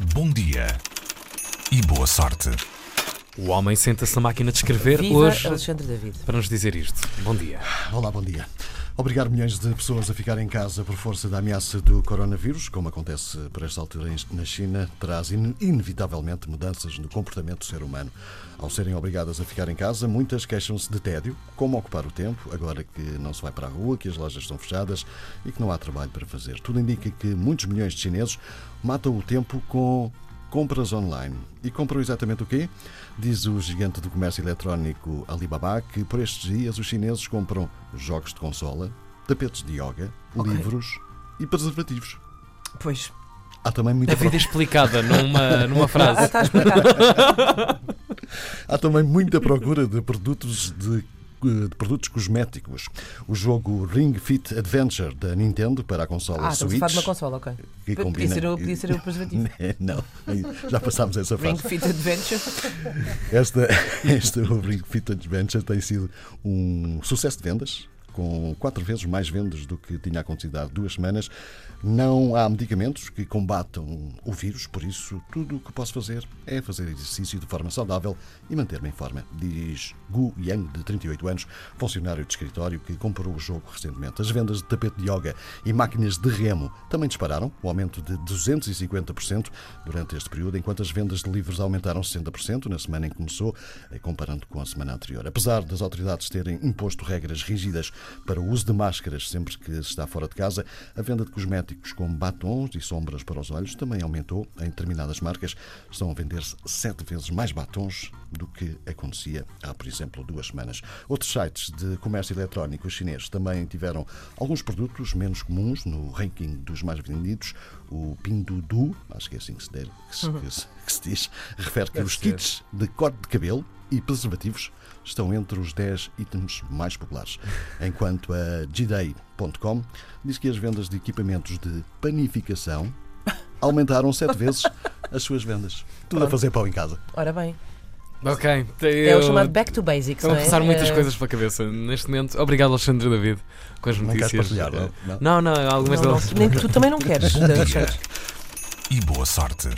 bom dia e boa sorte. O homem senta-se na máquina de escrever Viva hoje Alexandre David. para nos dizer isto. Bom dia. Olá, bom dia. Obrigar milhões de pessoas a ficar em casa por força da ameaça do coronavírus, como acontece por esta altura na China, traz in- inevitavelmente mudanças no comportamento do ser humano. Ao serem obrigadas a ficar em casa, muitas queixam-se de tédio, como ocupar o tempo, agora que não se vai para a rua, que as lojas estão fechadas e que não há trabalho para fazer. Tudo indica que muitos milhões de chineses matam o tempo com compras online. E compram exatamente o quê? Diz o gigante do comércio eletrónico Alibaba que por estes dias os chineses compram jogos de consola, tapetes de yoga, livros e preservativos. Pois. Há também muita, A vida explicada numa, numa frase. Ah, está a explicar. há também muita procura de produtos de de produtos cosméticos. O jogo Ring Fit Adventure da Nintendo para a consola Ah, a Switch. falar de uma consola, ok. que Podia combina- ser, o- podia ser o preservativo. Não, já passámos essa Ring fase. Fit Adventure. Esta, esta o Ring Fit Adventure tem sido um sucesso de vendas, com quatro vezes mais vendas do que tinha acontecido há duas semanas. Não há medicamentos que combatam o vírus, por isso tudo o que posso fazer é fazer exercício de forma saudável e manter-me em forma, diz Gu Yang, de 38 anos, funcionário de escritório que comprou o jogo recentemente. As vendas de tapete de yoga e máquinas de remo também dispararam, um aumento de 250% durante este período, enquanto as vendas de livros aumentaram 60% na semana em que começou, eh, comparando com a semana anterior. Apesar das autoridades terem imposto regras rígidas para o uso de máscaras sempre que se está fora de casa, a venda de cosméticos como batons e sombras para os olhos também aumentou. Em determinadas marcas estão a vender-se sete vezes mais batons do que acontecia há, por exemplo, duas semanas. Outros sites de comércio eletrónico chinês também tiveram alguns produtos menos comuns no ranking dos mais vendidos. O Pinduoduo, acho que é assim que se, der- que se- que se- que se diz, refere que os kits de corte de cabelo e preservativos estão entre os 10 itens mais populares. Enquanto a gday.com diz que as vendas de equipamentos de panificação aumentaram sete vezes as suas vendas. Tudo a fazer pão em casa. Ora bem. Ok. É eu- o chamado Back to Basics, Estão não a é? passar muitas Eh, coisas pela cabeça neste momento. Obrigado, Alexandre David, com as Não queres notícias. partilhar, não? Não? Não, não, algumas não, não, delas. nem que tu também não queres. E boa sorte.